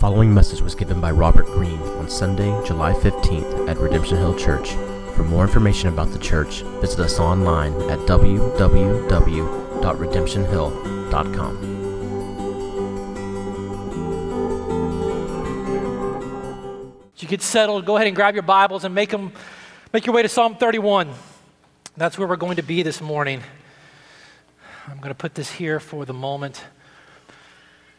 following message was given by Robert Greene on Sunday, July 15th at Redemption Hill Church. For more information about the church, visit us online at www.redemptionhill.com. As you get settled, go ahead and grab your Bibles and make them make your way to Psalm 31. That's where we're going to be this morning. I'm going to put this here for the moment.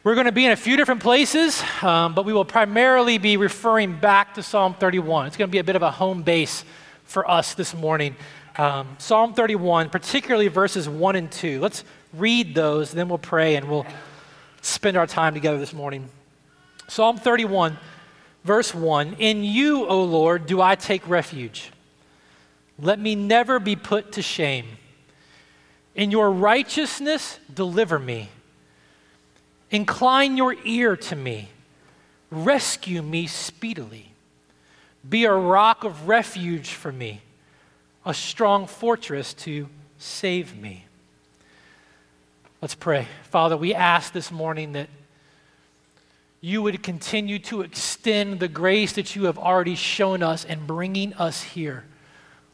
We're going to be in a few different places, um, but we will primarily be referring back to Psalm 31. It's going to be a bit of a home base for us this morning. Um, Psalm 31, particularly verses 1 and 2. Let's read those, then we'll pray and we'll spend our time together this morning. Psalm 31, verse 1 In you, O Lord, do I take refuge. Let me never be put to shame. In your righteousness, deliver me. Incline your ear to me. Rescue me speedily. Be a rock of refuge for me, a strong fortress to save me. Let's pray. Father, we ask this morning that you would continue to extend the grace that you have already shown us in bringing us here.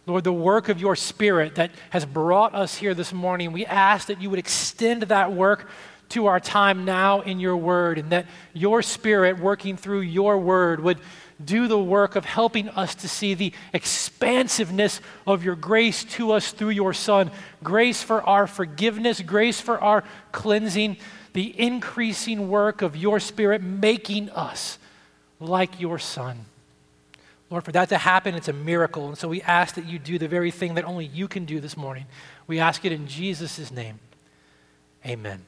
Lord, the work of your Spirit that has brought us here this morning, we ask that you would extend that work to our time now in your word, and that your spirit working through your word would do the work of helping us to see the expansiveness of your grace to us through your Son. Grace for our forgiveness, grace for our cleansing, the increasing work of your Spirit making us like your Son. Lord, for that to happen, it's a miracle. And so we ask that you do the very thing that only you can do this morning. We ask it in Jesus' name. Amen.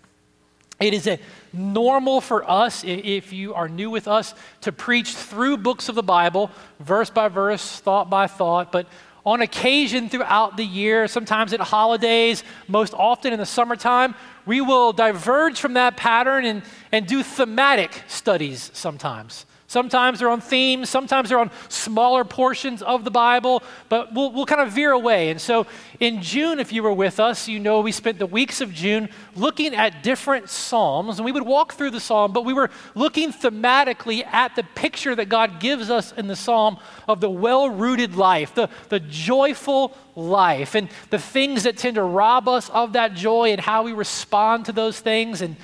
It is a normal for us, if you are new with us, to preach through books of the Bible, verse by verse, thought by thought. But on occasion throughout the year, sometimes at holidays, most often in the summertime, we will diverge from that pattern and, and do thematic studies sometimes. Sometimes they're on themes, sometimes they're on smaller portions of the Bible, but we'll, we'll kind of veer away. And so in June, if you were with us, you know we spent the weeks of June looking at different Psalms, and we would walk through the Psalm, but we were looking thematically at the picture that God gives us in the Psalm of the well rooted life, the, the joyful life, and the things that tend to rob us of that joy and how we respond to those things. And,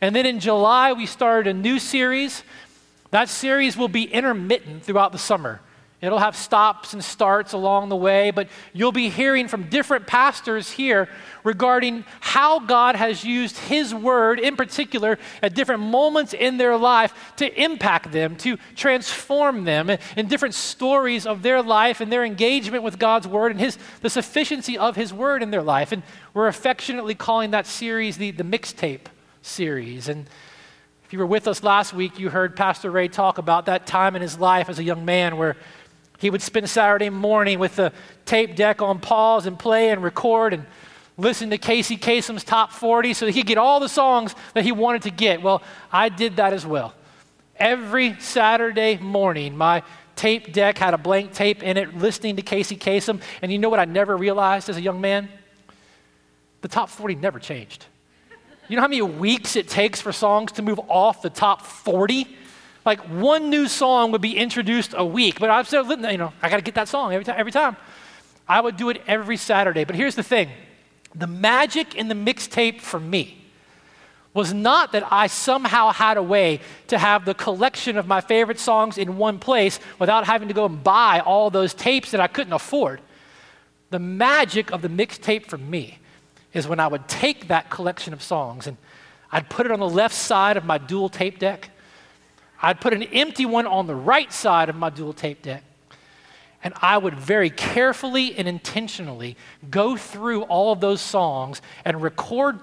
and then in July, we started a new series that series will be intermittent throughout the summer. It'll have stops and starts along the way, but you'll be hearing from different pastors here regarding how God has used His Word, in particular, at different moments in their life to impact them, to transform them, in different stories of their life and their engagement with God's Word and his, the sufficiency of His Word in their life. And we're affectionately calling that series the, the mixtape series. And if you were with us last week, you heard Pastor Ray talk about that time in his life as a young man where he would spend Saturday morning with the tape deck on pause and play and record and listen to Casey Kasem's top 40 so that he'd get all the songs that he wanted to get. Well, I did that as well. Every Saturday morning, my tape deck had a blank tape in it listening to Casey Kasem. And you know what I never realized as a young man? The top 40 never changed. You know how many weeks it takes for songs to move off the top 40? Like one new song would be introduced a week, but I'm still, you know, I got to get that song every time, every time. I would do it every Saturday. But here's the thing the magic in the mixtape for me was not that I somehow had a way to have the collection of my favorite songs in one place without having to go and buy all those tapes that I couldn't afford. The magic of the mixtape for me is when I would take that collection of songs and I'd put it on the left side of my dual tape deck. I'd put an empty one on the right side of my dual tape deck. And I would very carefully and intentionally go through all of those songs and record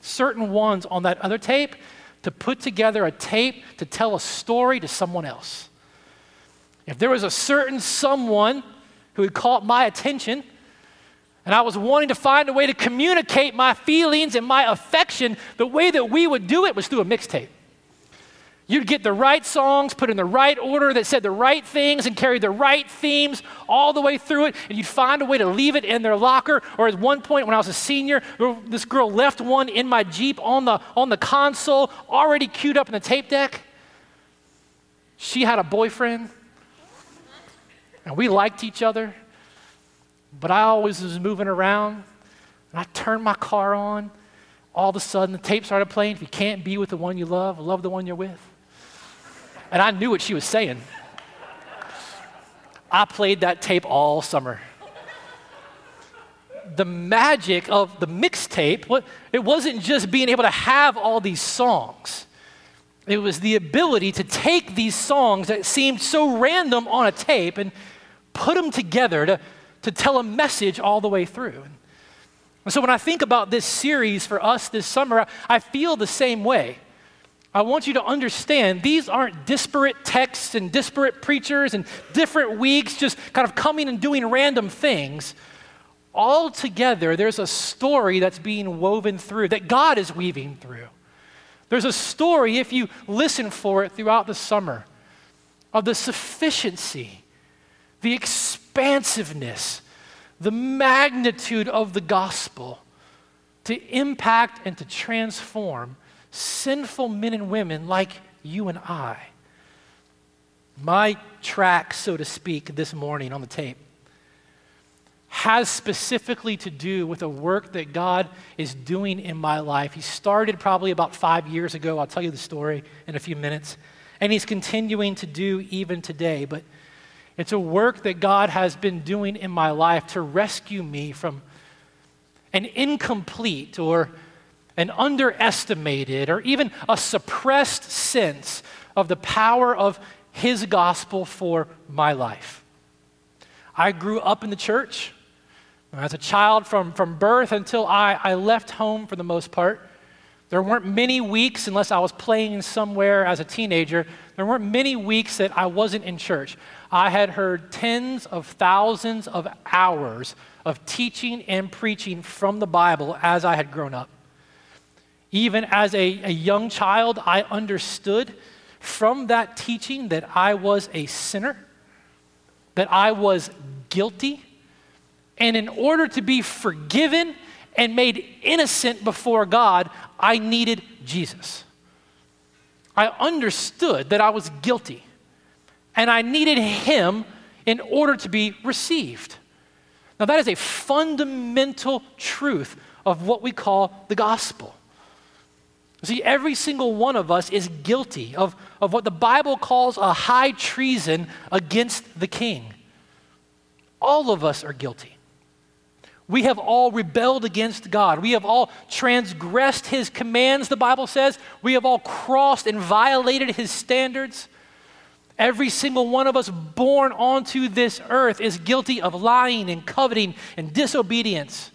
certain ones on that other tape to put together a tape to tell a story to someone else. If there was a certain someone who had caught my attention, and I was wanting to find a way to communicate my feelings and my affection. The way that we would do it was through a mixtape. You'd get the right songs, put in the right order that said the right things and carried the right themes all the way through it, and you'd find a way to leave it in their locker. Or at one point when I was a senior, this girl left one in my Jeep on the, on the console, already queued up in the tape deck. She had a boyfriend, and we liked each other, but I always was moving around, and I turned my car on. All of a sudden, the tape started playing. If you can't be with the one you love, love the one you're with. And I knew what she was saying. I played that tape all summer. The magic of the mixtape, it wasn't just being able to have all these songs. It was the ability to take these songs that seemed so random on a tape and put them together to, to tell a message all the way through. And so when I think about this series for us this summer, I feel the same way. I want you to understand these aren't disparate texts and disparate preachers and different weeks just kind of coming and doing random things. All together, there's a story that's being woven through, that God is weaving through. There's a story, if you listen for it throughout the summer, of the sufficiency, the expansiveness, the magnitude of the gospel to impact and to transform sinful men and women like you and I. My track, so to speak, this morning on the tape has specifically to do with a work that God is doing in my life. He started probably about five years ago. I'll tell you the story in a few minutes. And He's continuing to do even today. But it's a work that God has been doing in my life to rescue me from an incomplete or an underestimated or even a suppressed sense of the power of His gospel for my life. I grew up in the church. As a child, from, from birth until I, I left home for the most part, there weren't many weeks, unless I was playing somewhere as a teenager, there weren't many weeks that I wasn't in church. I had heard tens of thousands of hours of teaching and preaching from the Bible as I had grown up. Even as a, a young child, I understood from that teaching that I was a sinner, that I was guilty, and in order to be forgiven and made innocent before God, I needed Jesus. I understood that I was guilty and I needed Him in order to be received. Now, that is a fundamental truth of what we call the gospel. See, every single one of us is guilty of, of what the Bible calls a high treason against the king. All of us are guilty. We have all rebelled against God. We have all transgressed His commands, the Bible says. We have all crossed and violated His standards. Every single one of us born onto this earth is guilty of lying and coveting and disobedience.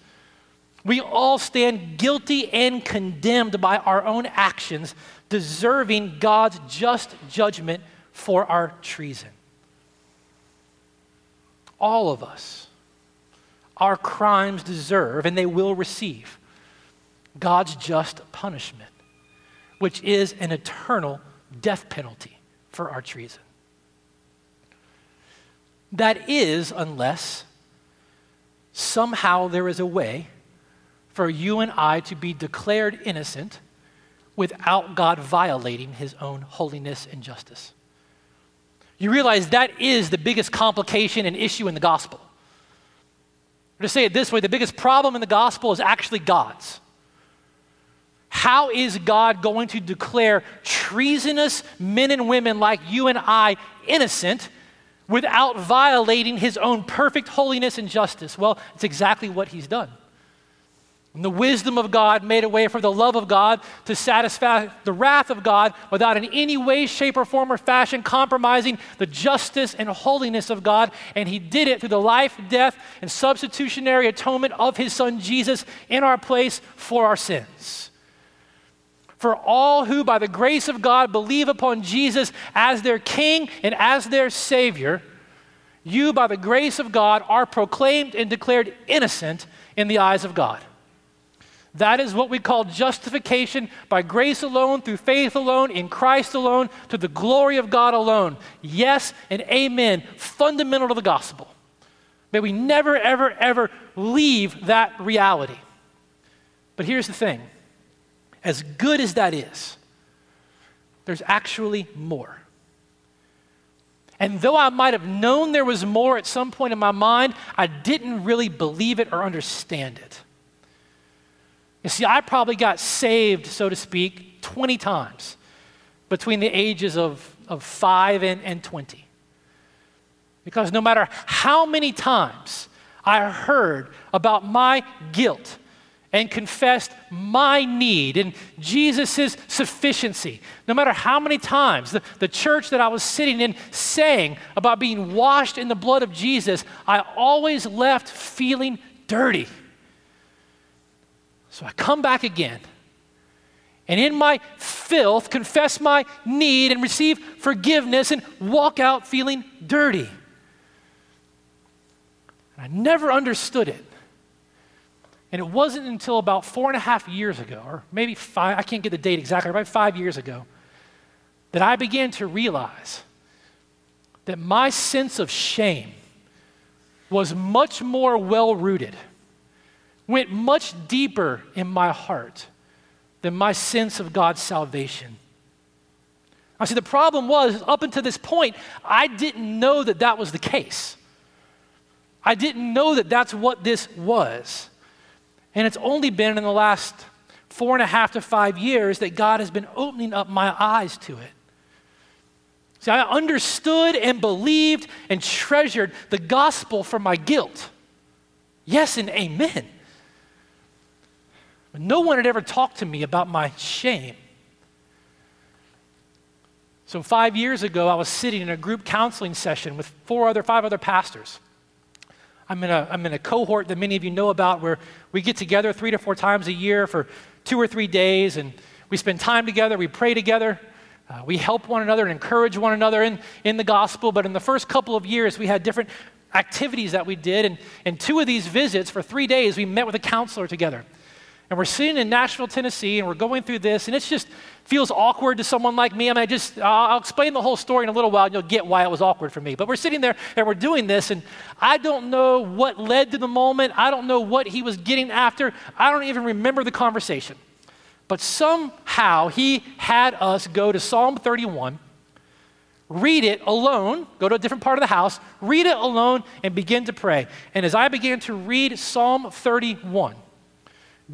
We all stand guilty and condemned by our own actions, deserving God's just judgment for our treason. All of us our crimes deserve, and they will receive God's just punishment, which is an eternal death penalty for our treason. That is, unless somehow there is a way for you and I to be declared innocent without God violating his own holiness and justice. You realize that is the biggest complication and issue in the gospel. To say it this way the biggest problem in the gospel is actually God's. How is God going to declare treasonous men and women like you and I innocent without violating his own perfect holiness and justice? Well, it's exactly what he's done. And the wisdom of God made a way for the love of God to satisfy the wrath of God without in any way, shape, or form or fashion compromising the justice and holiness of God. And He did it through the life, death, and substitutionary atonement of His Son Jesus in our place for our sins. For all who, by the grace of God, believe upon Jesus as their King and as their Savior, you, by the grace of God, are proclaimed and declared innocent in the eyes of God. That is what we call justification by grace alone, through faith alone, in Christ alone, to the glory of God alone. Yes and amen. Fundamental to the gospel. May we never, ever, ever leave that reality. But here's the thing as good as that is, there's actually more. And though I might have known there was more at some point in my mind, I didn't really believe it or understand it. You see, I probably got saved, so to speak, 20 times between the ages of, of 5 and, and 20. Because no matter how many times I heard about my guilt and confessed my need and Jesus' sufficiency. No matter how many times the, the church that I was sitting in sang about being washed in the blood of Jesus, I always left feeling dirty. So I come back again. And in my filth, confess my need and receive forgiveness and walk out feeling dirty. I never understood it. And it wasn't until about four and a half years ago, or maybe five, I can't get the date exactly, about five years ago, that I began to realize that my sense of shame was much more well rooted, went much deeper in my heart than my sense of God's salvation. I see, the problem was, up until this point, I didn't know that that was the case. I didn't know that that's what this was. And it's only been in the last four and a half to five years that God has been opening up my eyes to it. See, I understood and believed and treasured the gospel for my guilt. Yes and amen. No one had ever talked to me about my shame. So, five years ago, I was sitting in a group counseling session with four other, five other pastors. I'm in, a, I'm in a cohort that many of you know about where we get together three to four times a year for two or three days and we spend time together, we pray together, uh, we help one another and encourage one another in, in the gospel. But in the first couple of years, we had different activities that we did. And in two of these visits, for three days, we met with a counselor together. And we're sitting in Nashville, Tennessee, and we're going through this, and it just feels awkward to someone like me. I mean, I just, I'll explain the whole story in a little while, and you'll get why it was awkward for me. But we're sitting there and we're doing this, and I don't know what led to the moment. I don't know what he was getting after. I don't even remember the conversation. But somehow he had us go to Psalm 31, read it alone, go to a different part of the house, read it alone, and begin to pray. And as I began to read Psalm 31,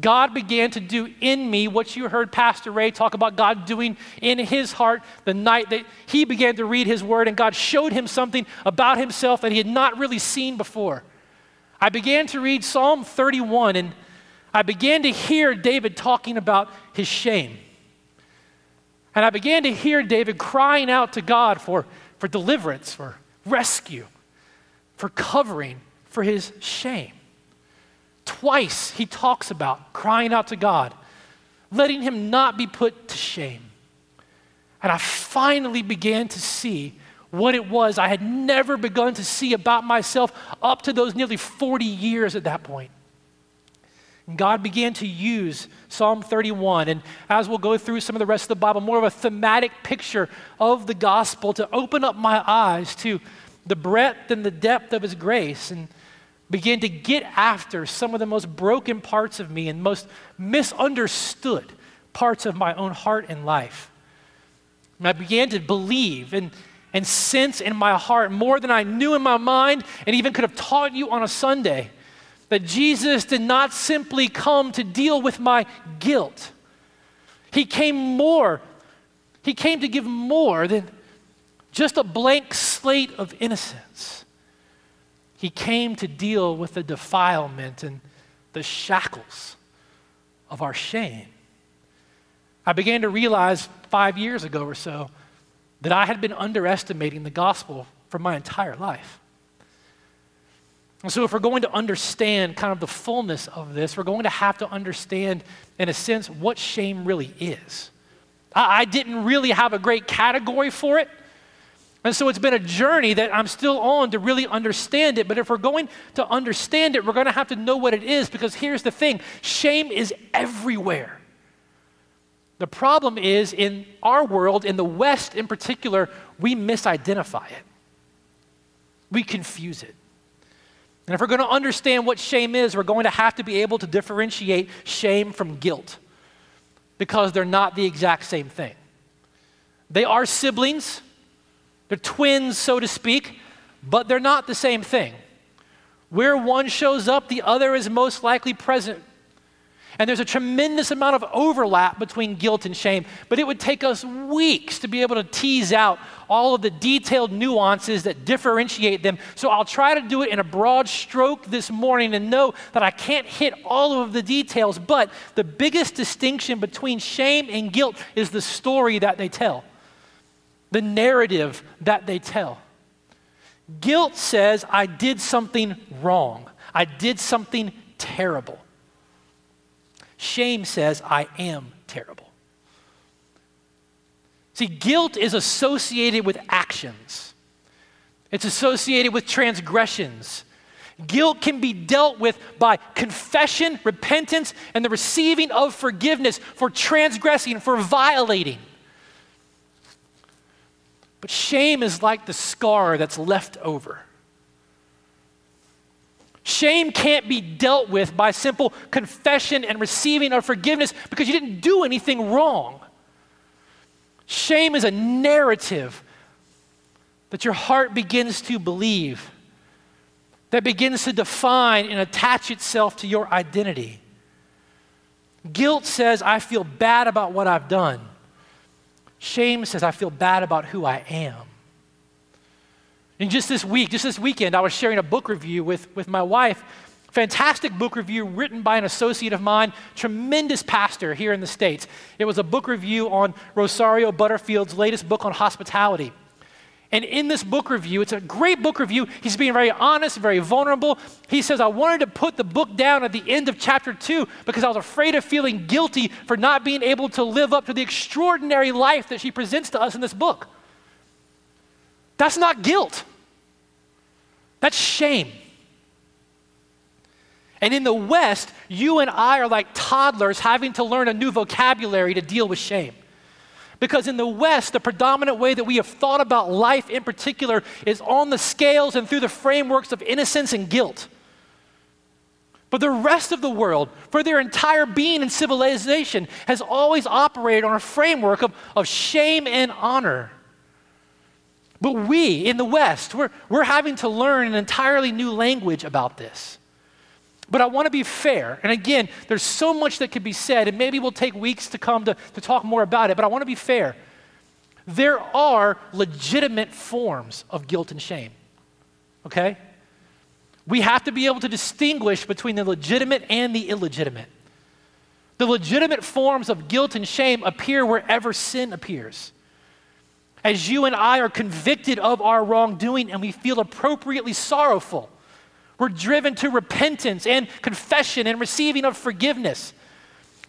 God began to do in me what you heard Pastor Ray talk about God doing in his heart the night that he began to read his word and God showed him something about himself that he had not really seen before. I began to read Psalm 31 and I began to hear David talking about his shame. And I began to hear David crying out to God for, for deliverance, for rescue, for covering for his shame. Twice he talks about crying out to God, letting him not be put to shame. And I finally began to see what it was I had never begun to see about myself up to those nearly 40 years at that point. And God began to use Psalm 31, and as we'll go through some of the rest of the Bible, more of a thematic picture of the gospel to open up my eyes to the breadth and the depth of His grace. And began to get after some of the most broken parts of me and most misunderstood parts of my own heart and life. And I began to believe and, and sense in my heart more than I knew in my mind and even could have taught you on a Sunday that Jesus did not simply come to deal with my guilt. He came more, he came to give more than just a blank slate of innocence. He came to deal with the defilement and the shackles of our shame. I began to realize five years ago or so that I had been underestimating the gospel for my entire life. And so, if we're going to understand kind of the fullness of this, we're going to have to understand, in a sense, what shame really is. I, I didn't really have a great category for it. And so it's been a journey that I'm still on to really understand it. But if we're going to understand it, we're going to have to know what it is because here's the thing shame is everywhere. The problem is in our world, in the West in particular, we misidentify it, we confuse it. And if we're going to understand what shame is, we're going to have to be able to differentiate shame from guilt because they're not the exact same thing. They are siblings They're twins, so to speak, but they're not the same thing. Where one shows up, the other is most likely present. And there's a tremendous amount of overlap between guilt and shame, but it would take us weeks to be able to tease out all of the detailed nuances that differentiate them. So I'll try to do it in a broad stroke this morning and know that I can't hit all of the details, but the biggest distinction between shame and guilt is the story that they tell, the narrative that they tell. Guilt says, I did something wrong, I did something terrible. Shame says, I am terrible. See, guilt is associated with actions, it's associated with transgressions. Guilt can be dealt with by confession, repentance, and the receiving of forgiveness for transgressing, for violating. But shame is like the scar that's left over. Shame can't be dealt with by simple confession and receiving of forgiveness because you didn't do anything wrong. Shame is a narrative that your heart begins to believe, that begins to define and attach itself to your identity. Guilt says, I feel bad about what I've done. Shame says, I feel bad about who I am. And just this week, just this weekend, I was sharing a book review with, with my wife. Fantastic book review written by an associate of mine, tremendous pastor here in the States. It was a book review on Rosario Butterfield's latest book on hospitality. And in this book review, it's a great book review. He's being very honest, very vulnerable. He says, I wanted to put the book down at the end of chapter two because I was afraid of feeling guilty for not being able to live up to the extraordinary life that she presents to us in this book. That's not guilt. That's shame. And in the West, you and I are like toddlers having to learn a new vocabulary to deal with shame. Because in the West, the predominant way that we have thought about life in particular is on the scales and through the frameworks of innocence and guilt. But the rest of the world, for their entire being and civilization, has always operated on a framework of, of shame and honor. But we in the West, we're, we're having to learn an entirely new language about this. But I want to be fair. And again, there's so much that could be said, and maybe we'll take weeks to come to, to talk more about it, but I want to be fair. There are legitimate forms of guilt and shame, okay? We have to be able to distinguish between the legitimate and the illegitimate. The legitimate forms of guilt and shame appear wherever sin appears as you and I are convicted of our wrongdoing and we feel appropriately sorrowful. We're driven to repentance and confession and receiving of forgiveness.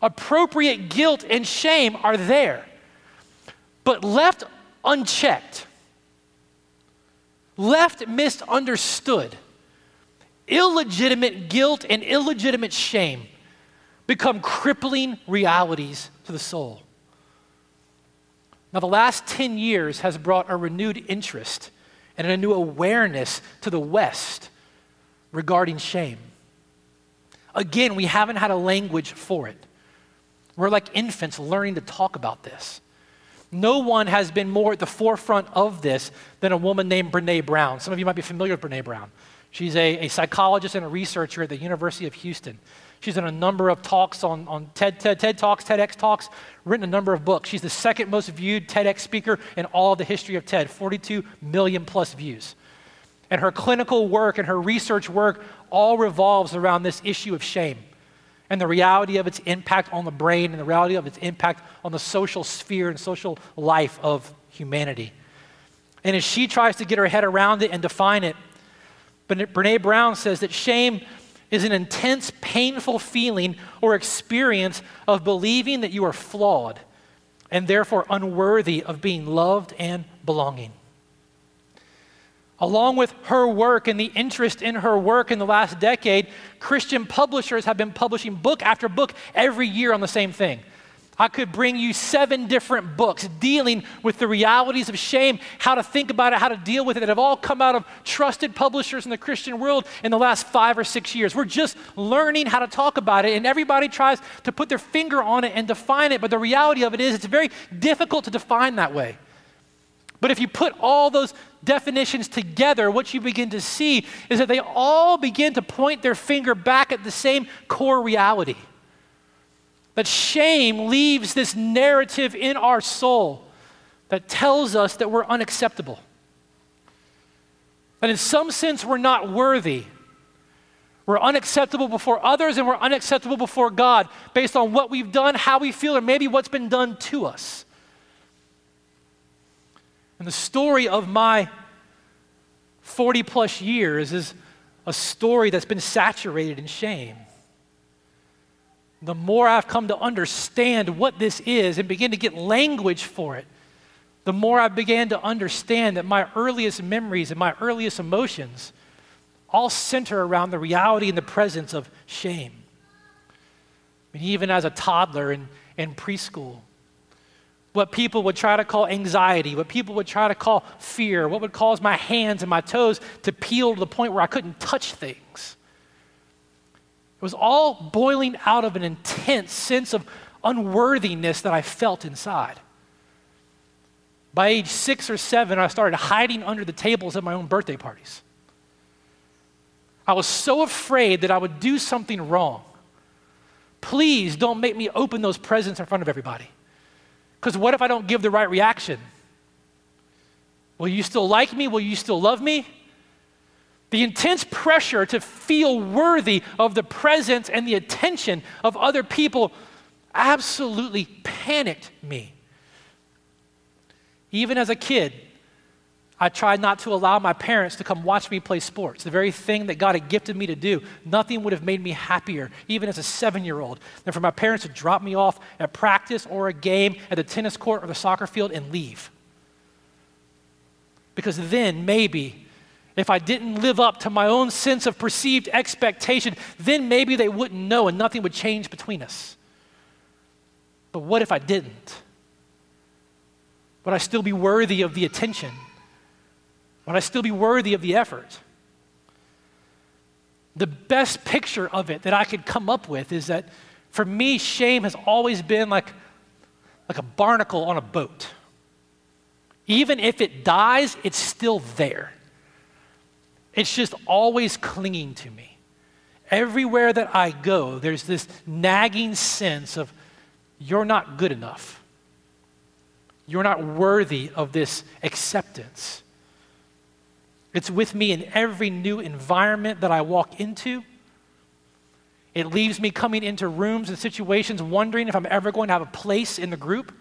Appropriate guilt and shame are there. But left unchecked, left misunderstood, illegitimate guilt and illegitimate shame become crippling realities to the soul. Now, the last 10 years has brought a renewed interest and a new awareness to the West regarding shame. Again, we haven't had a language for it. We're like infants learning to talk about this. No one has been more at the forefront of this than a woman named Brene Brown. Some of you might be familiar with Brene Brown. She's a, a psychologist and a researcher at the University of Houston. She's done a number of talks on, on TED, TED, TED Talks, TEDx Talks, written a number of books. She's the second most viewed TEDx speaker in all of the history of TED, 42 million plus views. And her clinical work and her research work all revolves around this issue of shame and the reality of its impact on the brain and the reality of its impact on the social sphere and social life of humanity. And as she tries to get her head around it and define it, Brene Brown says that shame is an intense, painful feeling or experience of believing that you are flawed and therefore unworthy of being loved and belonging. Along with her work and the interest in her work in the last decade, Christian publishers have been publishing book after book every year on the same thing. I could bring you seven different books dealing with the realities of shame, how to think about it, how to deal with it, that have all come out of trusted publishers in the Christian world in the last five or six years. We're just learning how to talk about it, and everybody tries to put their finger on it and define it, but the reality of it is it's very difficult to define that way. But if you put all those definitions together, what you begin to see is that they all begin to point their finger back at the same core reality. That shame leaves this narrative in our soul that tells us that we're unacceptable. That in some sense we're not worthy. We're unacceptable before others and we're unacceptable before God based on what we've done, how we feel, or maybe what's been done to us. And the story of my 40 plus years is a story that's been saturated in shame. The more I've come to understand what this is and begin to get language for it, the more I began to understand that my earliest memories and my earliest emotions all center around the reality and the presence of shame. I mean, even as a toddler in, in preschool, what people would try to call anxiety, what people would try to call fear, what would cause my hands and my toes to peel to the point where I couldn't touch things. It was all boiling out of an intense sense of unworthiness that I felt inside. By age six or seven, I started hiding under the tables at my own birthday parties. I was so afraid that I would do something wrong. Please don't make me open those presents in front of everybody. Because what if I don't give the right reaction? Will you still like me? Will you still love me? The intense pressure to feel worthy of the presence and the attention of other people absolutely panicked me. Even as a kid, I tried not to allow my parents to come watch me play sports, the very thing that God had gifted me to do. Nothing would have made me happier, even as a seven year old, than for my parents to drop me off at practice or a game at the tennis court or the soccer field and leave. Because then, maybe, if I didn't live up to my own sense of perceived expectation, then maybe they wouldn't know and nothing would change between us. But what if I didn't? Would I still be worthy of the attention? Would I still be worthy of the effort? The best picture of it that I could come up with is that for me, shame has always been like, like a barnacle on a boat. Even if it dies, it's still there. It's just always clinging to me. Everywhere that I go, there's this nagging sense of, you're not good enough. You're not worthy of this acceptance. It's with me in every new environment that I walk into. It leaves me coming into rooms and situations wondering if I'm ever going to have a place in the group.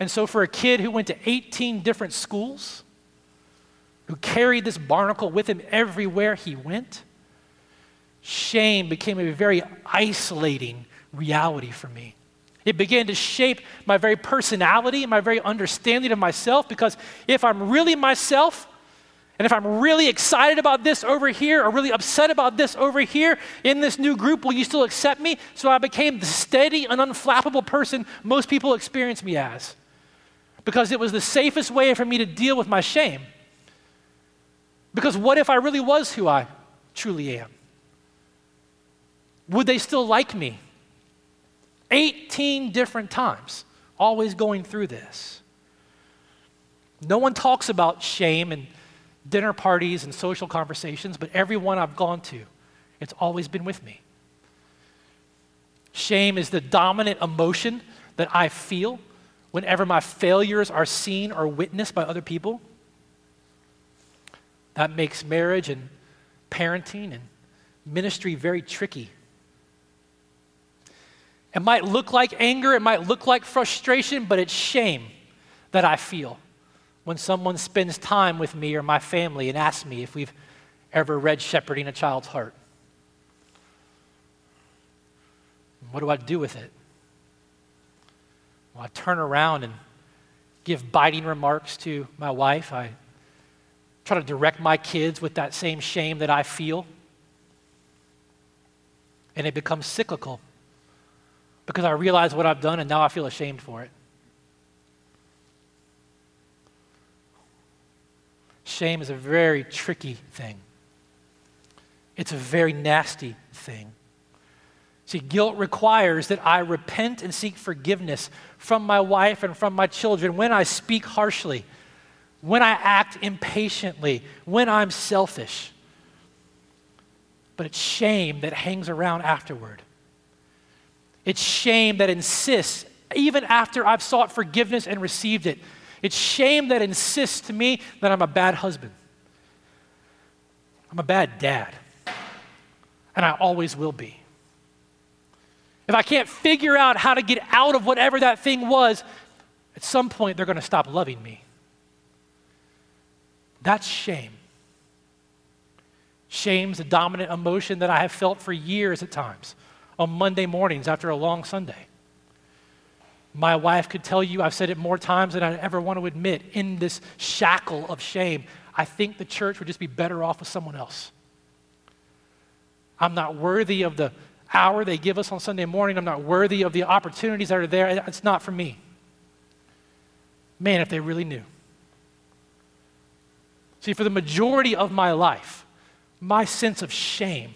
And so, for a kid who went to 18 different schools, who carried this barnacle with him everywhere he went, shame became a very isolating reality for me. It began to shape my very personality and my very understanding of myself because if I'm really myself, and if I'm really excited about this over here or really upset about this over here in this new group, will you still accept me? So I became the steady and unflappable person most people experience me as. Because it was the safest way for me to deal with my shame. Because what if I really was who I truly am? Would they still like me? 18 different times, always going through this. No one talks about shame and dinner parties and social conversations, but every one I've gone to, it's always been with me. Shame is the dominant emotion that I feel whenever my failures are seen or witnessed by other people. That makes marriage and parenting and ministry very tricky. It might look like anger, it might look like frustration, but it's shame that I feel when someone spends time with me or my family and asks me if we've ever read Shepherding a Child's Heart. What do I do with it? Well, I turn around and give biting remarks to my wife. I try to direct my kids with that same shame that I feel. And it becomes cyclical because I realize what I've done and now I feel ashamed for it. Shame is a very tricky thing, it's a very nasty thing. See, guilt requires that I repent and seek forgiveness from my wife and from my children when I speak harshly when I act impatiently, when I'm selfish. But it's shame that hangs around afterward. It's shame that insists, even after I've sought forgiveness and received it. It's shame that insists to me that I'm a bad husband. I'm a bad dad. And I always will be. If I can't figure out how to get out of whatever that thing was, at some point they're going to stop loving me. That's shame. Shame's a dominant emotion that I have felt for years at times on Monday mornings after a long Sunday. My wife could tell you, I've said it more times than I ever want to admit, in this shackle of shame, I think the church would just be better off with someone else. I'm not worthy of the hour they give us on Sunday morning. I'm not worthy of the opportunities that are there. It's not for me. Man, if they really knew. See, for the majority of my life, my sense of shame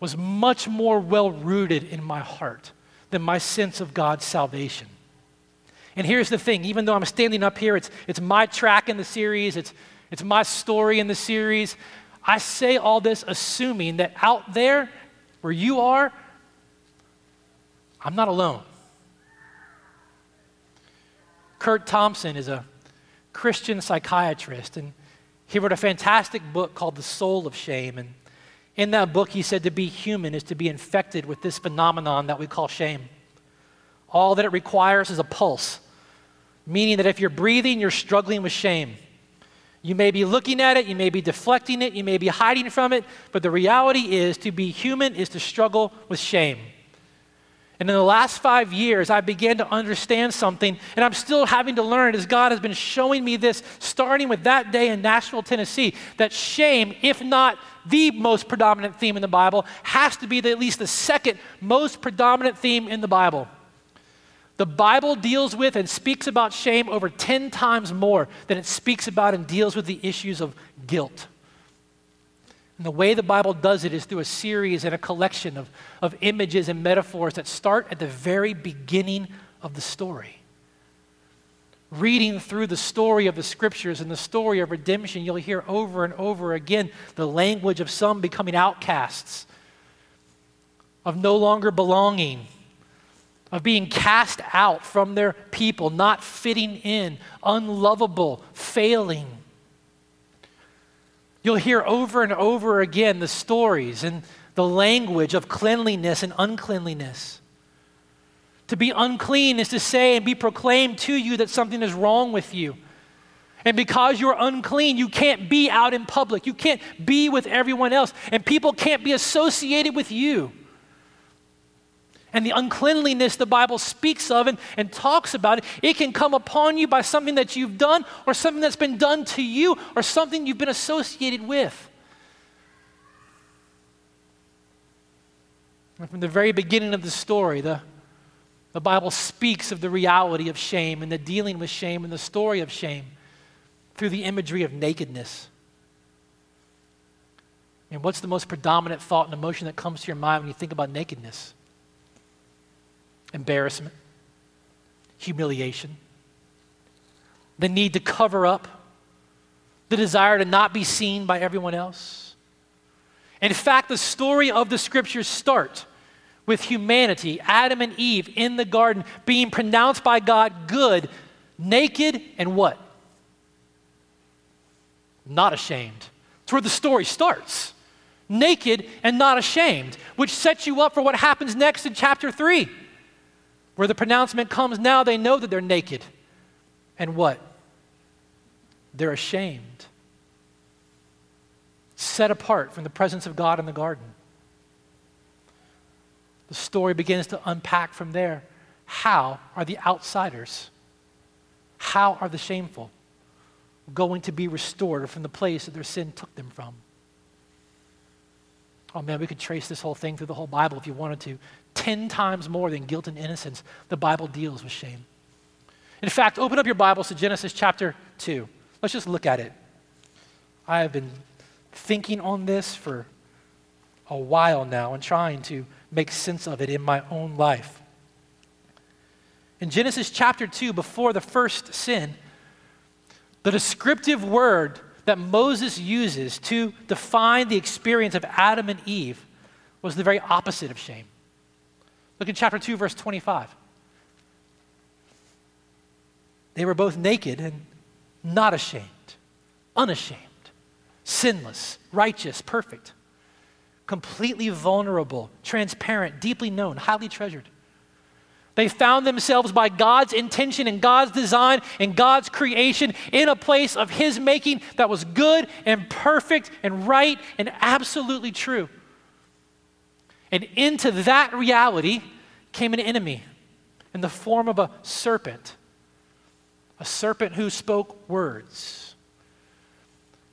was much more well rooted in my heart than my sense of God's salvation. And here's the thing even though I'm standing up here, it's, it's my track in the series, it's, it's my story in the series. I say all this assuming that out there where you are, I'm not alone. Curt Thompson is a Christian psychiatrist, and he wrote a fantastic book called The Soul of Shame. And in that book, he said to be human is to be infected with this phenomenon that we call shame. All that it requires is a pulse, meaning that if you're breathing, you're struggling with shame. You may be looking at it, you may be deflecting it, you may be hiding from it, but the reality is to be human is to struggle with shame. And in the last five years, I began to understand something, and I'm still having to learn as God has been showing me this, starting with that day in Nashville, Tennessee, that shame, if not the most predominant theme in the Bible, has to be the, at least the second most predominant theme in the Bible. The Bible deals with and speaks about shame over 10 times more than it speaks about and deals with the issues of guilt. And the way the Bible does it is through a series and a collection of, of images and metaphors that start at the very beginning of the story. Reading through the story of the scriptures and the story of redemption, you'll hear over and over again the language of some becoming outcasts, of no longer belonging, of being cast out from their people, not fitting in, unlovable, failing. You'll hear over and over again the stories and the language of cleanliness and uncleanliness. To be unclean is to say and be proclaimed to you that something is wrong with you. And because you're unclean, you can't be out in public. You can't be with everyone else. And people can't be associated with you and the uncleanliness the Bible speaks of and, and talks about it, it can come upon you by something that you've done or something that's been done to you or something you've been associated with. And from the very beginning of the story, the, the Bible speaks of the reality of shame and the dealing with shame and the story of shame through the imagery of nakedness. And what's the most predominant thought and emotion that comes to your mind when you think about nakedness? Embarrassment, humiliation, the need to cover up, the desire to not be seen by everyone else. In fact, the story of the scriptures start with humanity, Adam and Eve in the garden, being pronounced by God good, naked, and what? Not ashamed. It's where the story starts. Naked and not ashamed, which sets you up for what happens next in chapter 3 where the pronouncement comes now, they know that they're naked. And what? They're ashamed, set apart from the presence of God in the garden. The story begins to unpack from there. How are the outsiders, how are the shameful going to be restored from the place that their sin took them from? Oh man, we could trace this whole thing through the whole Bible if you wanted to. 10 times more than guilt and innocence, the Bible deals with shame. In fact, open up your Bibles to Genesis chapter 2. Let's just look at it. I have been thinking on this for a while now and trying to make sense of it in my own life. In Genesis chapter 2, before the first sin, The descriptive word that Moses uses to define the experience of Adam and Eve was the very opposite of shame. Look in chapter 2, verse 25. They were both naked and not ashamed, unashamed, sinless, righteous, perfect, completely vulnerable, transparent, deeply known, highly treasured. They found themselves by God's intention and God's design and God's creation in a place of His making that was good and perfect and right and absolutely true. And into that reality came an enemy in the form of a serpent, a serpent who spoke words.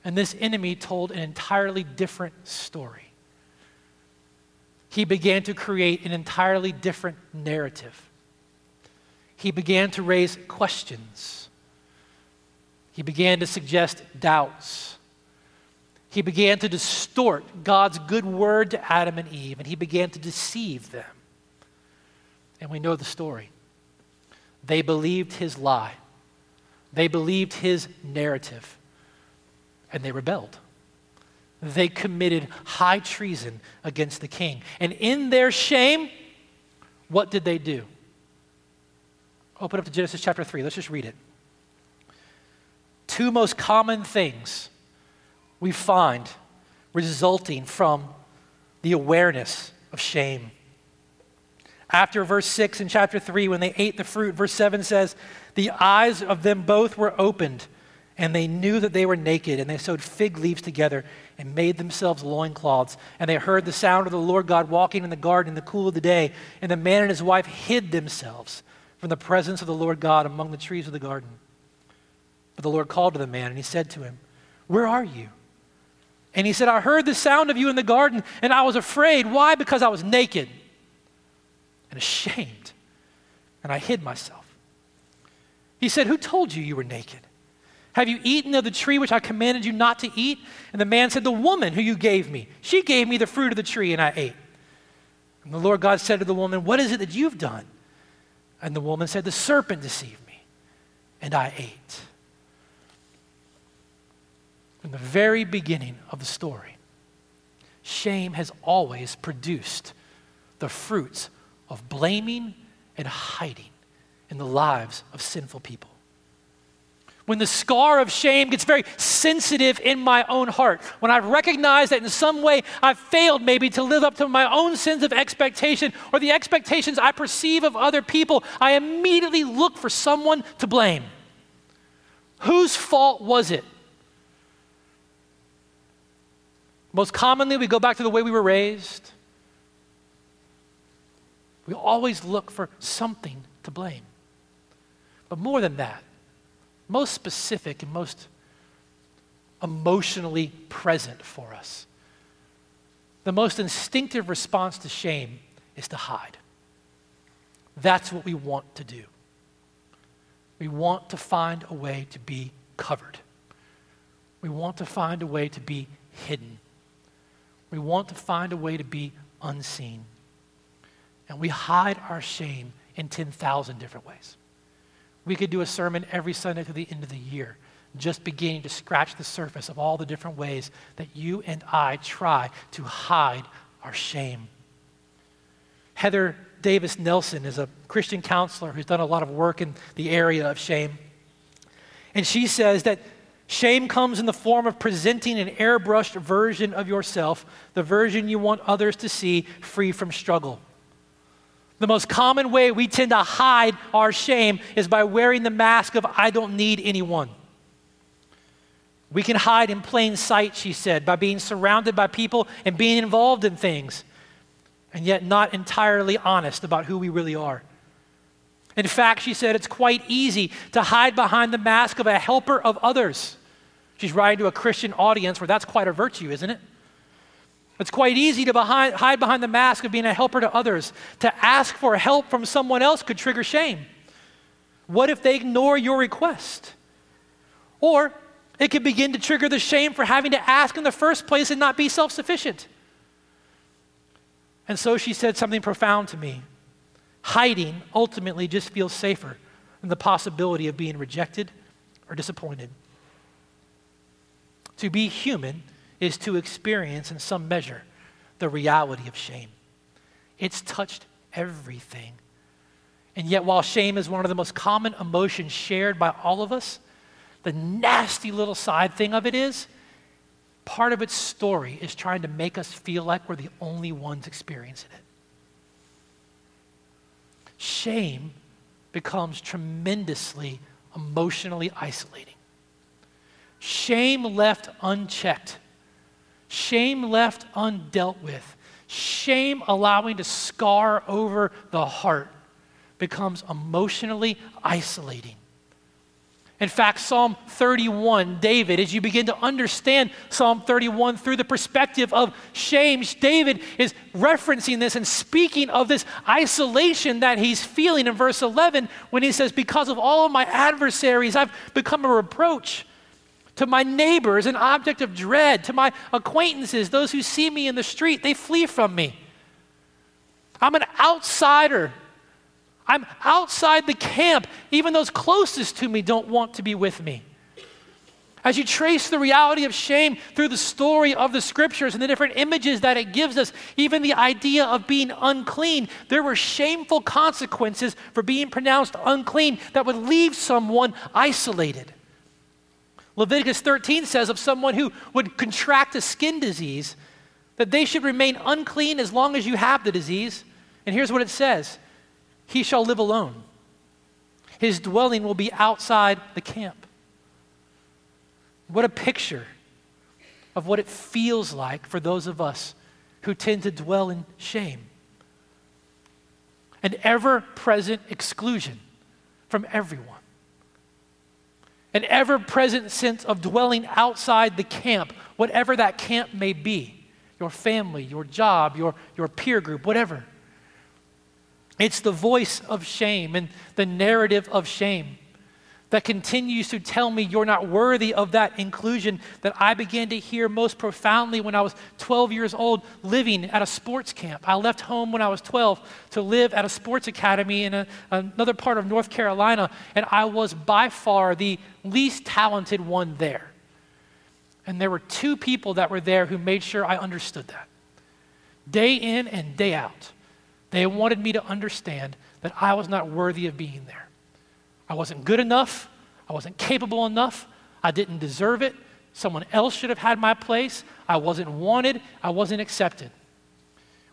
And this enemy told an entirely different story. He began to create an entirely different narrative he began to raise questions. He began to suggest doubts. He began to distort God's good word to Adam and Eve, and he began to deceive them. And we know the story. They believed his lie, they believed his narrative, and they rebelled. They committed high treason against the king. And in their shame, what did they do? Open up to Genesis chapter 3. Let's just read it. Two most common things we find resulting from the awareness of shame. After verse 6 in chapter 3, when they ate the fruit, verse 7 says, The eyes of them both were opened, and they knew that they were naked, and they sewed fig leaves together and made themselves loincloths. And they heard the sound of the Lord God walking in the garden in the cool of the day, and the man and his wife hid themselves from the presence of the Lord God among the trees of the garden. But the Lord called to the man, and he said to him, Where are you? And he said, I heard the sound of you in the garden, and I was afraid. Why? Because I was naked and ashamed, and I hid myself. He said, Who told you you were naked? Have you eaten of the tree which I commanded you not to eat? And the man said, The woman who you gave me, she gave me the fruit of the tree, and I ate. And the Lord God said to the woman, What is it that you've done? And the woman said, The serpent deceived me, and I ate. From the very beginning of the story, shame has always produced the fruits of blaming and hiding in the lives of sinful people when the scar of shame gets very sensitive in my own heart, when I recognize that in some way I've failed maybe to live up to my own sins of expectation or the expectations I perceive of other people, I immediately look for someone to blame. Whose fault was it? Most commonly, we go back to the way we were raised. We always look for something to blame. But more than that, most specific and most emotionally present for us. The most instinctive response to shame is to hide. That's what we want to do. We want to find a way to be covered. We want to find a way to be hidden. We want to find a way to be unseen. And we hide our shame in 10,000 different ways. We could do a sermon every Sunday to the end of the year, just beginning to scratch the surface of all the different ways that you and I try to hide our shame. Heather Davis Nelson is a Christian counselor who's done a lot of work in the area of shame. And she says that shame comes in the form of presenting an airbrushed version of yourself, the version you want others to see, free from struggle. The most common way we tend to hide our shame is by wearing the mask of, I don't need anyone. We can hide in plain sight, she said, by being surrounded by people and being involved in things, and yet not entirely honest about who we really are. In fact, she said, it's quite easy to hide behind the mask of a helper of others. She's writing to a Christian audience where that's quite a virtue, isn't it? It's quite easy to behind, hide behind the mask of being a helper to others. To ask for help from someone else could trigger shame. What if they ignore your request? Or it could begin to trigger the shame for having to ask in the first place and not be self sufficient. And so she said something profound to me. Hiding ultimately just feels safer than the possibility of being rejected or disappointed. To be human is to experience, in some measure, the reality of shame. It's touched everything. And yet, while shame is one of the most common emotions shared by all of us, the nasty little side thing of it is part of its story is trying to make us feel like we're the only ones experiencing it. Shame becomes tremendously emotionally isolating. Shame left unchecked, shame left undealt with, shame allowing to scar over the heart becomes emotionally isolating. In fact, Psalm 31, David, as you begin to understand Psalm 31 through the perspective of shame, David is referencing this and speaking of this isolation that he's feeling in verse 11 when he says, Because of all of my adversaries, I've become a reproach. To my neighbors, an object of dread. To my acquaintances, those who see me in the street, they flee from me. I'm an outsider I'm outside the camp. Even those closest to me don't want to be with me. As you trace the reality of shame through the story of the scriptures and the different images that it gives us, even the idea of being unclean, there were shameful consequences for being pronounced unclean that would leave someone isolated. Leviticus 13 says of someone who would contract a skin disease that they should remain unclean as long as you have the disease. And here's what it says he shall live alone. His dwelling will be outside the camp. What a picture of what it feels like for those of us who tend to dwell in shame. An ever present exclusion from everyone. An ever present sense of dwelling outside the camp, whatever that camp may be your family, your job, your, your peer group, whatever. It's the voice of shame and the narrative of shame that continues to tell me you're not worthy of that inclusion that I began to hear most profoundly when I was 12 years old living at a sports camp. I left home when I was 12 to live at a sports academy in a, another part of North Carolina, and I was by far the least talented one there. And there were two people that were there who made sure I understood that day in and day out. They wanted me to understand that I was not worthy of being there. I wasn't good enough. I wasn't capable enough. I didn't deserve it. Someone else should have had my place. I wasn't wanted. I wasn't accepted.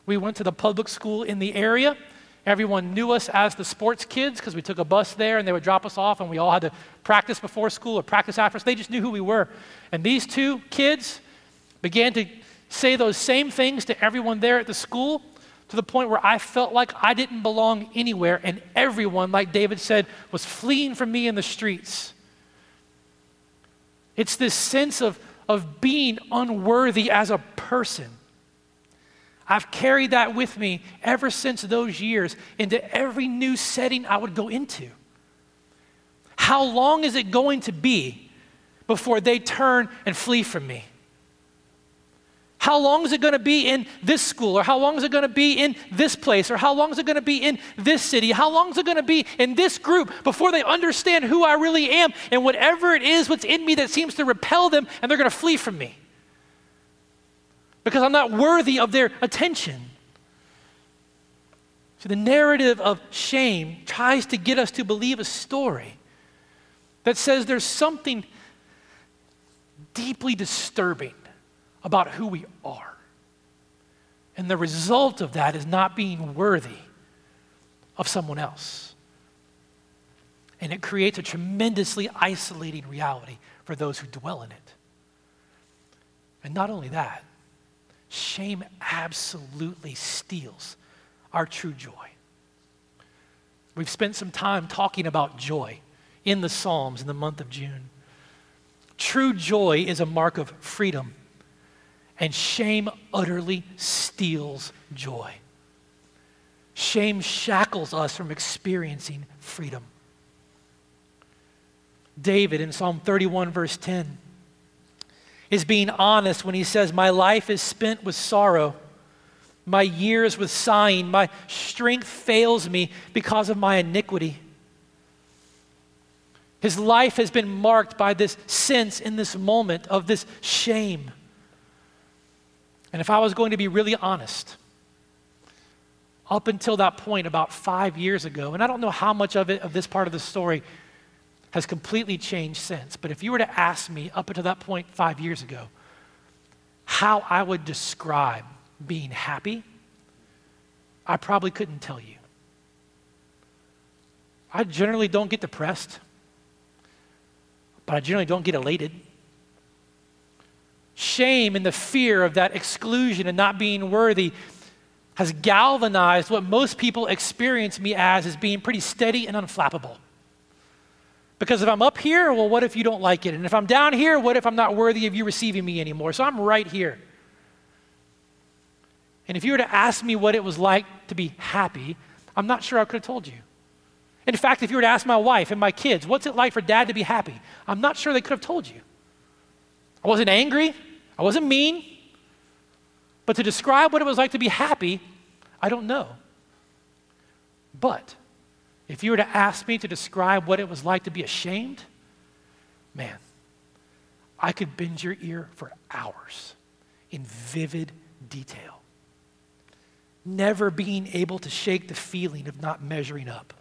We went to the public school in the area. Everyone knew us as the sports kids because we took a bus there and they would drop us off and we all had to practice before school or practice after. So they just knew who we were. And these two kids began to say those same things to everyone there at the school to the point where I felt like I didn't belong anywhere, and everyone, like David said, was fleeing from me in the streets. It's this sense of, of being unworthy as a person. I've carried that with me ever since those years into every new setting I would go into. How long is it going to be before they turn and flee from me? How long is it going to be in this school? Or how long is it going to be in this place? Or how long is it going to be in this city? How long is it going to be in this group before they understand who I really am and whatever it is what's in me that seems to repel them and they're going to flee from me? Because I'm not worthy of their attention. So the narrative of shame tries to get us to believe a story that says there's something deeply disturbing about who we are. And the result of that is not being worthy of someone else. And it creates a tremendously isolating reality for those who dwell in it. And not only that, shame absolutely steals our true joy. We've spent some time talking about joy in the Psalms in the month of June. True joy is a mark of freedom and shame utterly steals joy. Shame shackles us from experiencing freedom. David in Psalm 31, verse 10, is being honest when he says, My life is spent with sorrow, my years with sighing, my strength fails me because of my iniquity. His life has been marked by this sense in this moment of this shame. And if I was going to be really honest, up until that point, about five years ago, and I don't know how much of it, of this part of the story, has completely changed since, but if you were to ask me up until that point five years ago, how I would describe being happy, I probably couldn't tell you. I generally don't get depressed but I generally don't get elated. Shame and the fear of that exclusion and not being worthy has galvanized what most people experience me as as being pretty steady and unflappable. Because if I'm up here, well, what if you don't like it? And if I'm down here, what if I'm not worthy of you receiving me anymore? So I'm right here. And if you were to ask me what it was like to be happy, I'm not sure I could have told you. In fact, if you were to ask my wife and my kids, what's it like for dad to be happy? I'm not sure they could have told you. I wasn't angry, I wasn't mean, but to describe what it was like to be happy, I don't know. But if you were to ask me to describe what it was like to be ashamed, man, I could bend your ear for hours in vivid detail. Never being able to shake the feeling of not measuring up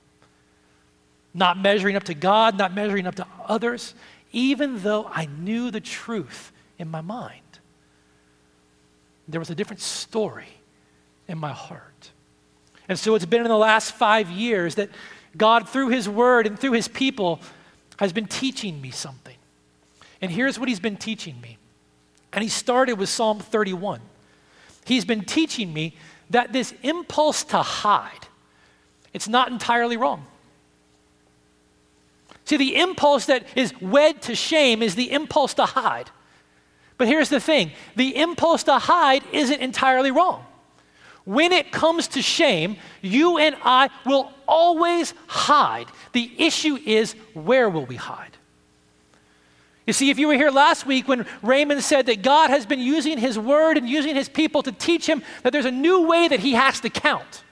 not measuring up to God, not measuring up to others, even though I knew the truth in my mind. There was a different story in my heart. And so it's been in the last five years that God, through His Word and through His people, has been teaching me something. And here's what He's been teaching me. And He started with Psalm 31. He's been teaching me that this impulse to hide, it's not entirely wrong. See, the impulse that is wed to shame is the impulse to hide. But here's the thing the impulse to hide isn't entirely wrong. When it comes to shame, you and I will always hide. The issue is where will we hide? You see, if you were here last week when Raymond said that God has been using his word and using his people to teach him that there's a new way that he has to count.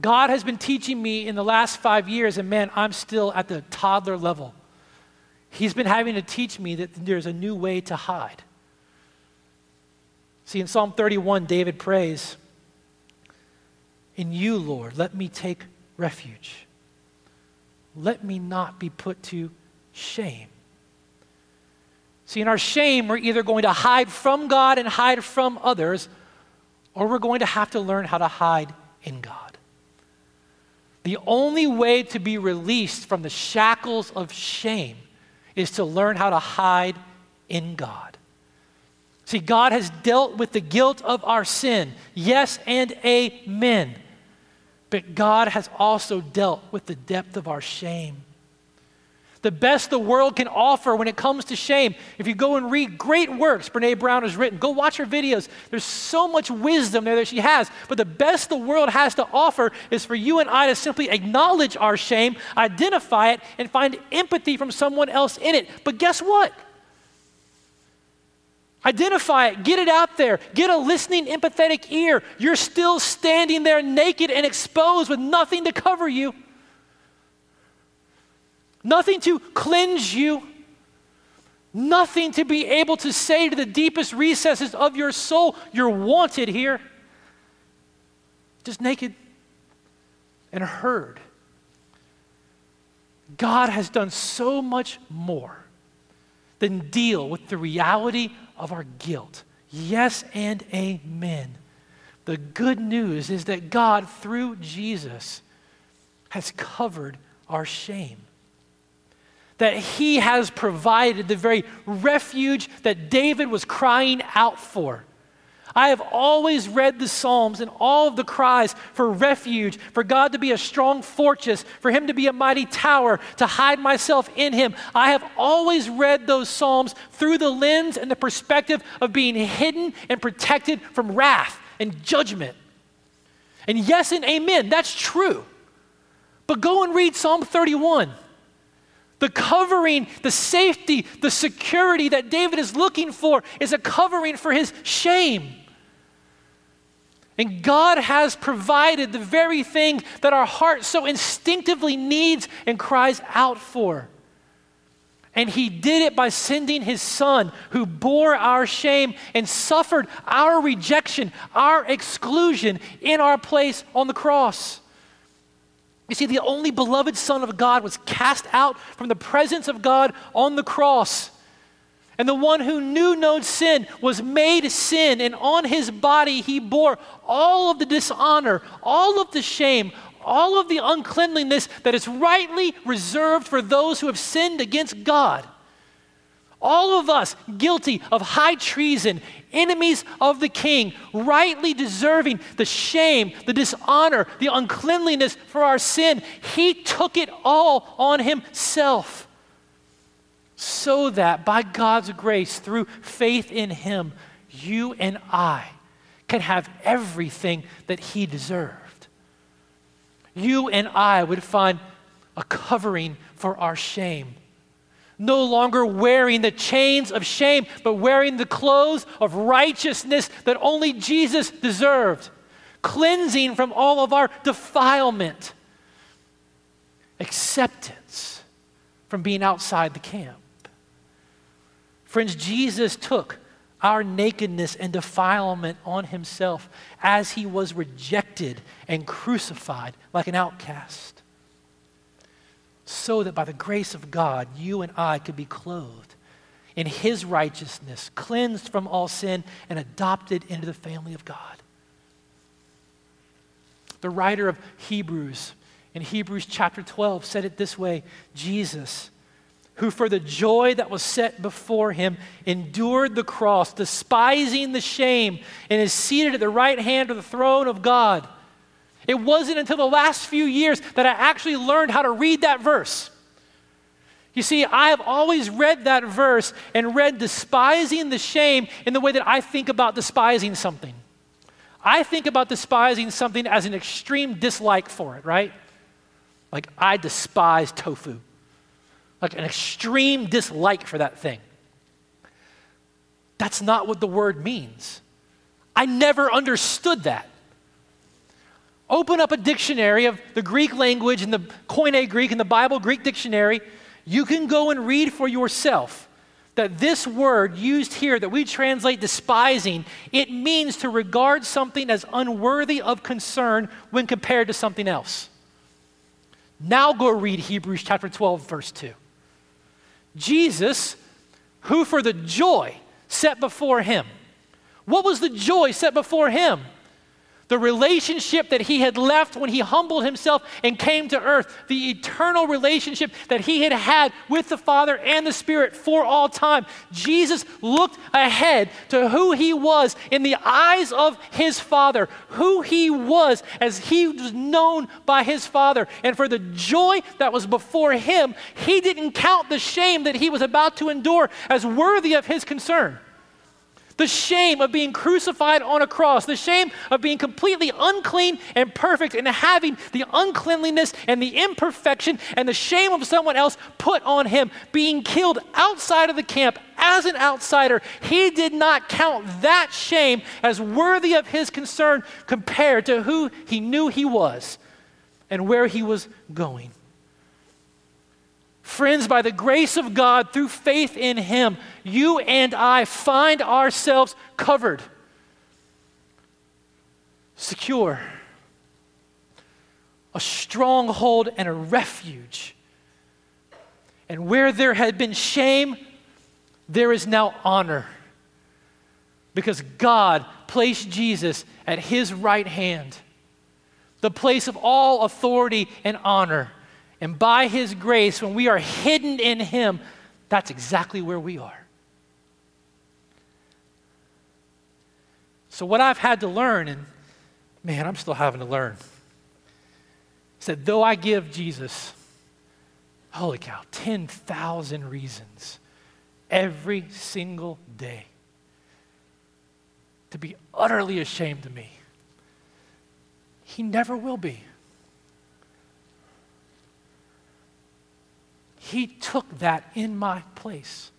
God has been teaching me in the last five years, and man, I'm still at the toddler level. He's been having to teach me that there's a new way to hide. See, in Psalm 31, David prays, In you, Lord, let me take refuge. Let me not be put to shame. See, in our shame, we're either going to hide from God and hide from others, or we're going to have to learn how to hide in God. The only way to be released from the shackles of shame is to learn how to hide in God. See, God has dealt with the guilt of our sin. Yes and amen. But God has also dealt with the depth of our shame the best the world can offer when it comes to shame. If you go and read great works Brene Brown has written, go watch her videos. There's so much wisdom there that she has. But the best the world has to offer is for you and I to simply acknowledge our shame, identify it, and find empathy from someone else in it. But guess what? Identify it, get it out there, get a listening, empathetic ear. You're still standing there naked and exposed with nothing to cover you nothing to cleanse you, nothing to be able to say to the deepest recesses of your soul, You're wanted here. Just naked and heard. God has done so much more than deal with the reality of our guilt. Yes and amen. The good news is that God, through Jesus, has covered our shame that he has provided the very refuge that David was crying out for. I have always read the Psalms and all of the cries for refuge, for God to be a strong fortress, for Him to be a mighty tower, to hide myself in Him. I have always read those Psalms through the lens and the perspective of being hidden and protected from wrath and judgment. And yes and amen, that's true. But go and read Psalm 31. The covering, the safety, the security that David is looking for is a covering for his shame. And God has provided the very thing that our heart so instinctively needs and cries out for. And he did it by sending his son, who bore our shame and suffered our rejection, our exclusion in our place on the cross. You see, the only beloved Son of God was cast out from the presence of God on the cross. And the one who knew no sin was made sin, and on his body he bore all of the dishonor, all of the shame, all of the uncleanliness that is rightly reserved for those who have sinned against God. All of us guilty of high treason, enemies of the king, rightly deserving the shame, the dishonor, the uncleanliness for our sin. He took it all on himself so that by God's grace, through faith in him, you and I can have everything that he deserved you and I would find a covering for our shame. No longer wearing the chains of shame, but wearing the clothes of righteousness that only Jesus deserved. Cleansing from all of our defilement. Acceptance from being outside the camp. Friends, Jesus took our nakedness and defilement on himself as he was rejected and crucified like an outcast. So that by the grace of God, you and I could be clothed in his righteousness, cleansed from all sin, and adopted into the family of God. The writer of Hebrews in Hebrews chapter 12 said it this way Jesus who for the joy that was set before him endured the cross, despising the shame, and is seated at the right hand of the throne of God. It wasn't until the last few years that I actually learned how to read that verse. You see, I have always read that verse and read despising the shame in the way that I think about despising something. I think about despising something as an extreme dislike for it, right? Like, I despise tofu like an extreme dislike for that thing. That's not what the word means. I never understood that. Open up a dictionary of the Greek language and the Koine Greek and the Bible Greek dictionary. You can go and read for yourself that this word used here that we translate despising, it means to regard something as unworthy of concern when compared to something else. Now go read Hebrews chapter 12 verse 2. Jesus, who for the joy set before him. What was the joy set before him? The relationship that he had left when he humbled himself and came to earth, the eternal relationship that he had had with the Father and the Spirit for all time. Jesus looked ahead to who he was in the eyes of his Father, who he was as he was known by his Father. And for the joy that was before him, he didn't count the shame that he was about to endure as worthy of his concern the shame of being crucified on a cross, the shame of being completely unclean and perfect and having the uncleanliness and the imperfection and the shame of someone else put on him, being killed outside of the camp as an outsider. He did not count that shame as worthy of his concern compared to who he knew he was and where he was going. Friends, by the grace of God, through faith in Him, you and I find ourselves covered, secure, a stronghold and a refuge. And where there had been shame, there is now honor. Because God placed Jesus at His right hand, the place of all authority and honor. And by His grace, when we are hidden in Him, that's exactly where we are. So, what I've had to learn, and man, I'm still having to learn, is that though I give Jesus, holy cow, 10,000 reasons every single day to be utterly ashamed of me, He never will be. He took that in my place.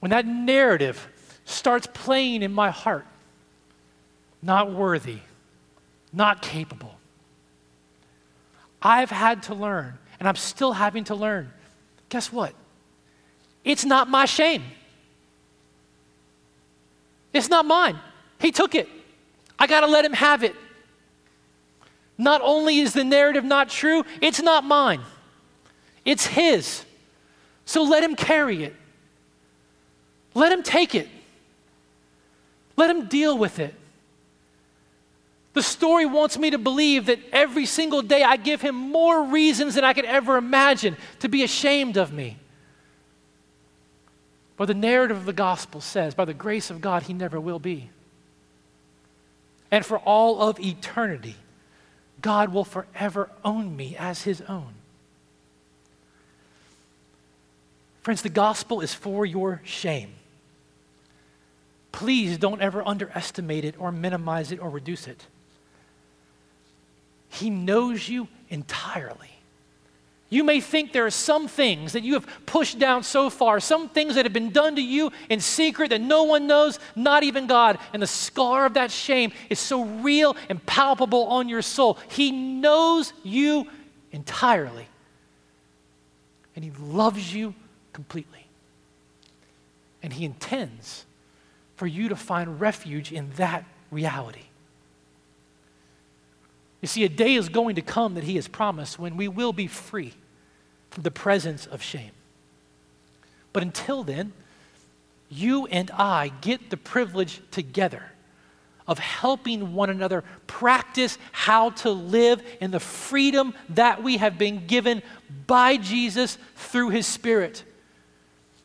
When that narrative starts playing in my heart, not worthy, not capable. I've had to learn, and I'm still having to learn. Guess what? It's not my shame. It's not mine. He took it. I got to let him have it. Not only is the narrative not true, it's not mine, it's his. So let him carry it. Let him take it. Let him deal with it. The story wants me to believe that every single day I give him more reasons than I could ever imagine to be ashamed of me. But the narrative of the gospel says, by the grace of God, he never will be. And for all of eternity, God will forever own me as his own. Friends, the gospel is for your shame. Please don't ever underestimate it or minimize it or reduce it. He knows you entirely. You may think there are some things that you have pushed down so far, some things that have been done to you in secret that no one knows, not even God. And the scar of that shame is so real and palpable on your soul. He knows you entirely. And He loves you completely. And He intends for you to find refuge in that reality. You see, a day is going to come that He has promised when we will be free from the presence of shame. But until then, you and I get the privilege together of helping one another practice how to live in the freedom that we have been given by Jesus through His Spirit.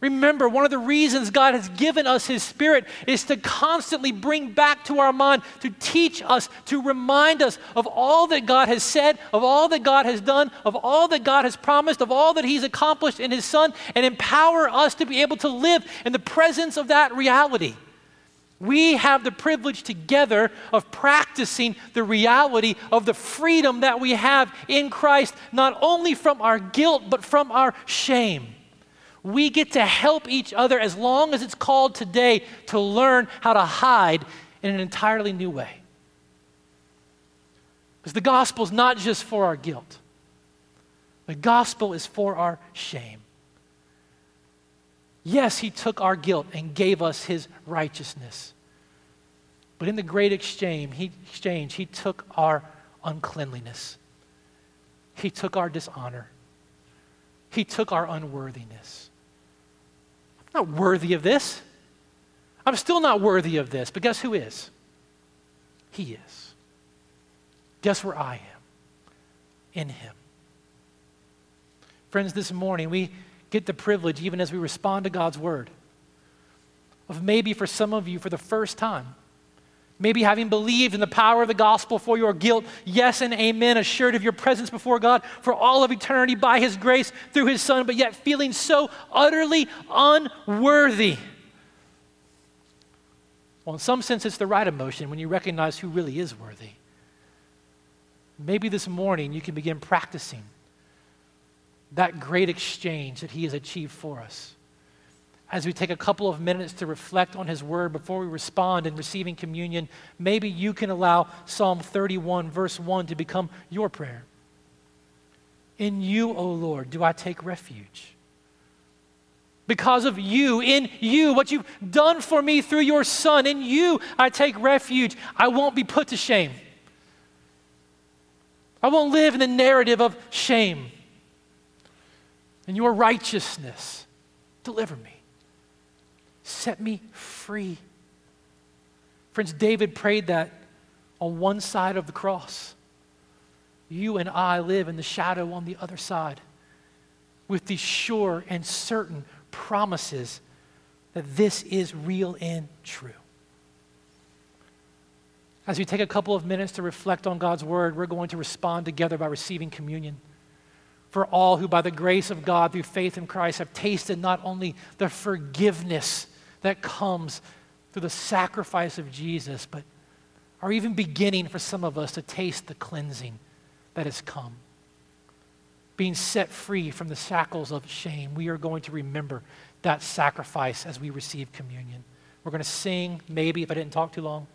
Remember, one of the reasons God has given us His Spirit is to constantly bring back to our mind, to teach us, to remind us of all that God has said, of all that God has done, of all that God has promised, of all that He's accomplished in His Son, and empower us to be able to live in the presence of that reality. We have the privilege together of practicing the reality of the freedom that we have in Christ, not only from our guilt, but from our shame we get to help each other as long as it's called today to learn how to hide in an entirely new way. Because the gospel is not just for our guilt, the gospel is for our shame. Yes, he took our guilt and gave us his righteousness. But in the great exchange, he, exchange, he took our uncleanliness. He took our dishonor. He took our unworthiness. I'm not worthy of this. I'm still not worthy of this, but guess who is? He is. Guess where I am? In Him. Friends, this morning we get the privilege, even as we respond to God's Word, of maybe for some of you for the first time, Maybe having believed in the power of the gospel for your guilt, yes and amen, assured of your presence before God for all of eternity by His grace through His Son, but yet feeling so utterly unworthy. Well, in some sense, it's the right emotion when you recognize who really is worthy. Maybe this morning you can begin practicing that great exchange that He has achieved for us as we take a couple of minutes to reflect on His Word before we respond in receiving communion, maybe you can allow Psalm 31, verse 1, to become your prayer. In you, O Lord, do I take refuge. Because of you, in you, what you've done for me through your Son, in you I take refuge. I won't be put to shame. I won't live in the narrative of shame. In your righteousness, deliver me. Set me free. Friends, David prayed that on one side of the cross. You and I live in the shadow on the other side with these sure and certain promises that this is real and true. As we take a couple of minutes to reflect on God's word, we're going to respond together by receiving communion for all who, by the grace of God, through faith in Christ, have tasted not only the forgiveness that comes through the sacrifice of Jesus, but are even beginning for some of us to taste the cleansing that has come. Being set free from the shackles of shame, we are going to remember that sacrifice as we receive communion. We're going to sing, maybe, if I didn't talk too long.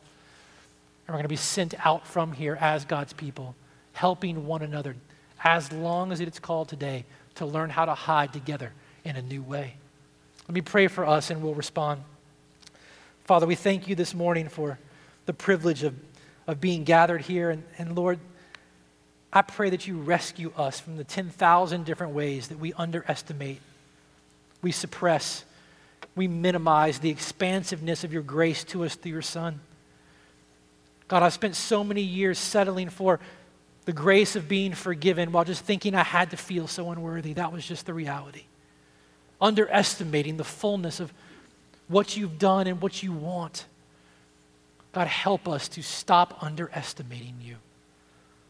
And we're going to be sent out from here as God's people, helping one another as long as it's called today to learn how to hide together in a new way. Let me pray for us and we'll respond. Father, we thank you this morning for the privilege of, of being gathered here. And, and Lord, I pray that you rescue us from the 10,000 different ways that we underestimate, we suppress, we minimize the expansiveness of your grace to us through your Son. God, I've spent so many years settling for the grace of being forgiven while just thinking I had to feel so unworthy. That was just the reality. Underestimating the fullness of what you've done and what you want. God, help us to stop underestimating you.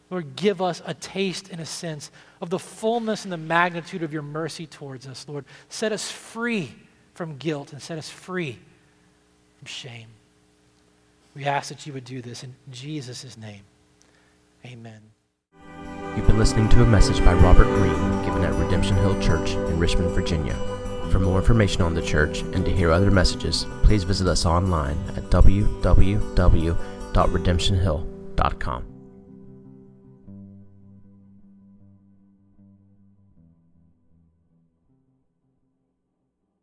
Lord, give us a taste and a sense of the fullness and the magnitude of your mercy towards us, Lord. Set us free from guilt and set us free from shame. We ask that you would do this in Jesus' name. Amen. You've been listening to a message by Robert Greene given at Redemption Hill Church in Richmond, Virginia. For more information on the church and to hear other messages, please visit us online at www.redemptionhill.com.